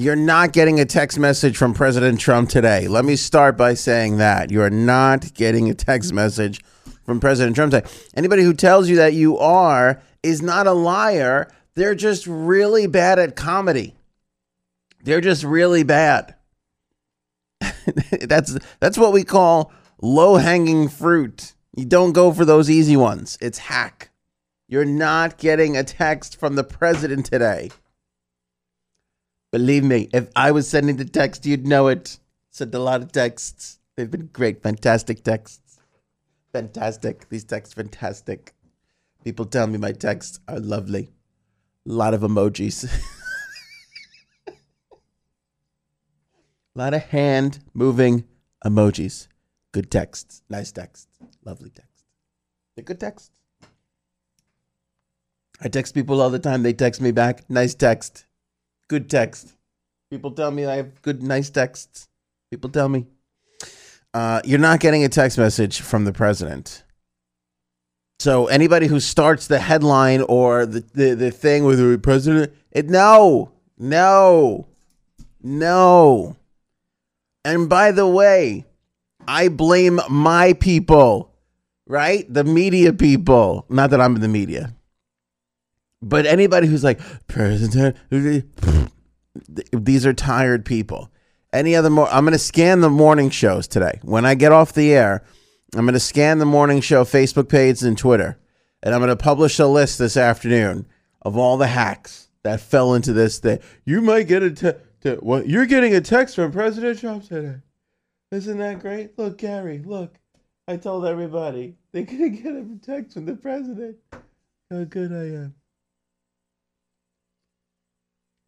You're not getting a text message from President Trump today. Let me start by saying that. You are not getting a text message from President Trump today. Anybody who tells you that you are is not a liar. They're just really bad at comedy. They're just really bad. that's that's what we call low-hanging fruit. You don't go for those easy ones. It's hack. You're not getting a text from the president today. Believe me, if I was sending the text, you'd know it. Sent a lot of texts. They've been great, fantastic texts. Fantastic. These texts, fantastic. People tell me my texts are lovely. A lot of emojis. a lot of hand moving emojis. Good texts. Nice texts. Lovely texts. They're good texts. I text people all the time. They text me back. Nice text. Good text. People tell me I have good, nice texts. People tell me. Uh, you're not getting a text message from the president. So anybody who starts the headline or the, the, the thing with the president, it no, no, no. And by the way, I blame my people, right? The media people. Not that I'm in the media. But anybody who's like, President, these are tired people. Any other more? I'm going to scan the morning shows today. When I get off the air, I'm going to scan the morning show Facebook page and Twitter, and I'm going to publish a list this afternoon of all the hacks that fell into this. That you might get a te- te- what you're getting a text from President Trump today. Isn't that great? Look, Gary, look. I told everybody going to get a text from the president. How good I am.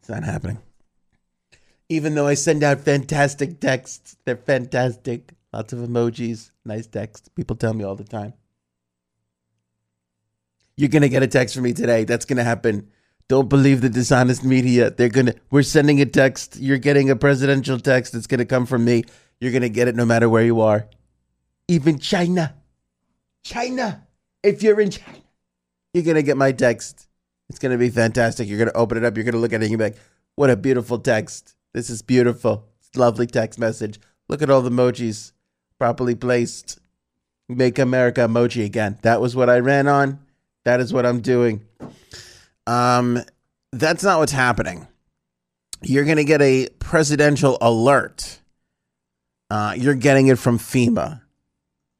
It's not happening. Even though I send out fantastic texts, they're fantastic. Lots of emojis, nice text. People tell me all the time. You're going to get a text from me today. That's going to happen. Don't believe the dishonest media. They're going to we're sending a text. You're getting a presidential text. It's going to come from me. You're going to get it no matter where you are. Even China. China. If you're in China, you're going to get my text. It's going to be fantastic. You're going to open it up. You're going to look at it and you're like, what a beautiful text. This is beautiful. Lovely text message. Look at all the emojis properly placed. Make America emoji again. That was what I ran on. That is what I'm doing. Um, that's not what's happening. You're going to get a presidential alert. Uh, you're getting it from FEMA.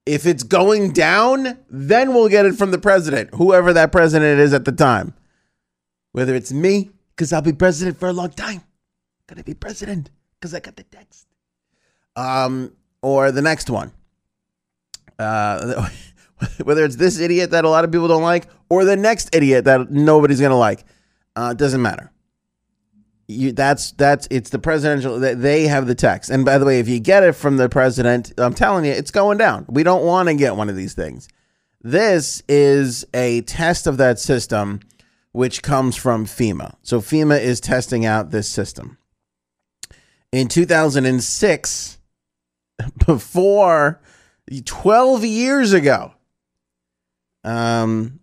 If it's going down, then we'll get it from the president, whoever that president is at the time. Whether it's me, because I'll be president for a long time. Gonna be president because I got the text. Um, or the next one. Uh, whether it's this idiot that a lot of people don't like, or the next idiot that nobody's gonna like, uh, doesn't matter. You, that's that's it's the presidential. They have the text. And by the way, if you get it from the president, I'm telling you, it's going down. We don't want to get one of these things. This is a test of that system, which comes from FEMA. So FEMA is testing out this system. In 2006, before 12 years ago, um,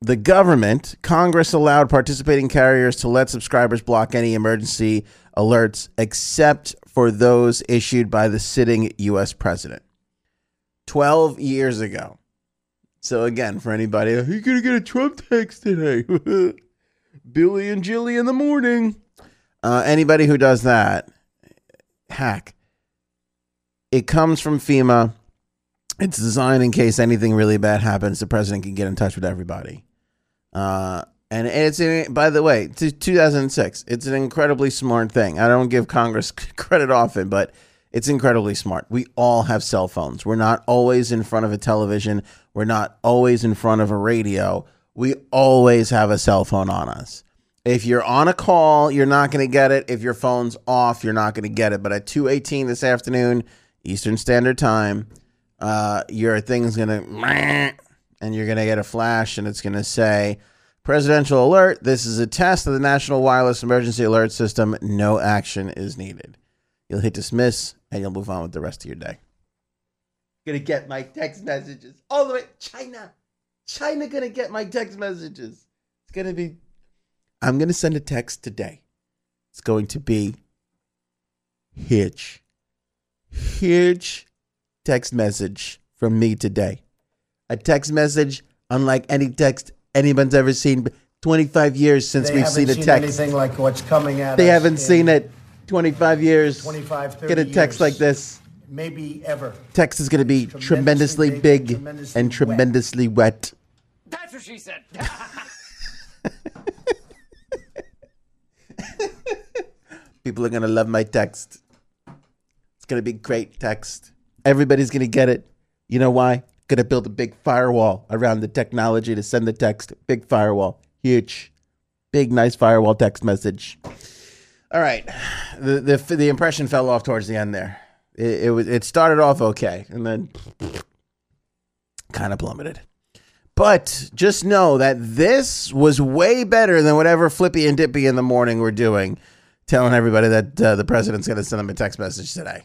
the government, Congress allowed participating carriers to let subscribers block any emergency alerts except for those issued by the sitting U.S. president. 12 years ago. So, again, for anybody, you're going to get a Trump text today. Billy and Jilly in the morning. Uh, anybody who does that, hack. It comes from FEMA. It's designed in case anything really bad happens, the president can get in touch with everybody. Uh, and it's by the way, 2006. It's an incredibly smart thing. I don't give Congress credit often, but it's incredibly smart. We all have cell phones. We're not always in front of a television. We're not always in front of a radio. We always have a cell phone on us. If you're on a call, you're not going to get it. If your phone's off, you're not going to get it. But at 2:18 this afternoon, Eastern Standard Time, uh, your thing's going to and you're going to get a flash and it's going to say presidential alert. This is a test of the National Wireless Emergency Alert System. No action is needed. You'll hit dismiss and you'll move on with the rest of your day. Gonna get my text messages all the way China. China gonna get my text messages. It's gonna be I'm gonna send a text today. It's going to be huge. Huge text message from me today. A text message unlike any text anyone's ever seen. 25 years since They we've haven't seen a text. anything like what's coming at They us haven't in seen it. 25 years. 25, 30 Get a text years. like this. Maybe ever. Text is going to be tremendously, tremendously big, big, tremendously and wet. tremendously wet. That's what she said. People are going to love my text. It's going to be great text. Everybody's going to get it. You know why? Going to build a big firewall around the technology to send the text. Big firewall. Huge. Big, nice firewall text message. All right. The, the, the impression fell off towards the end there. It, it, was, it started off okay and then kind of plummeted. But just know that this was way better than whatever Flippy and Dippy in the morning were doing, telling everybody that uh, the president's going to send them a text message today.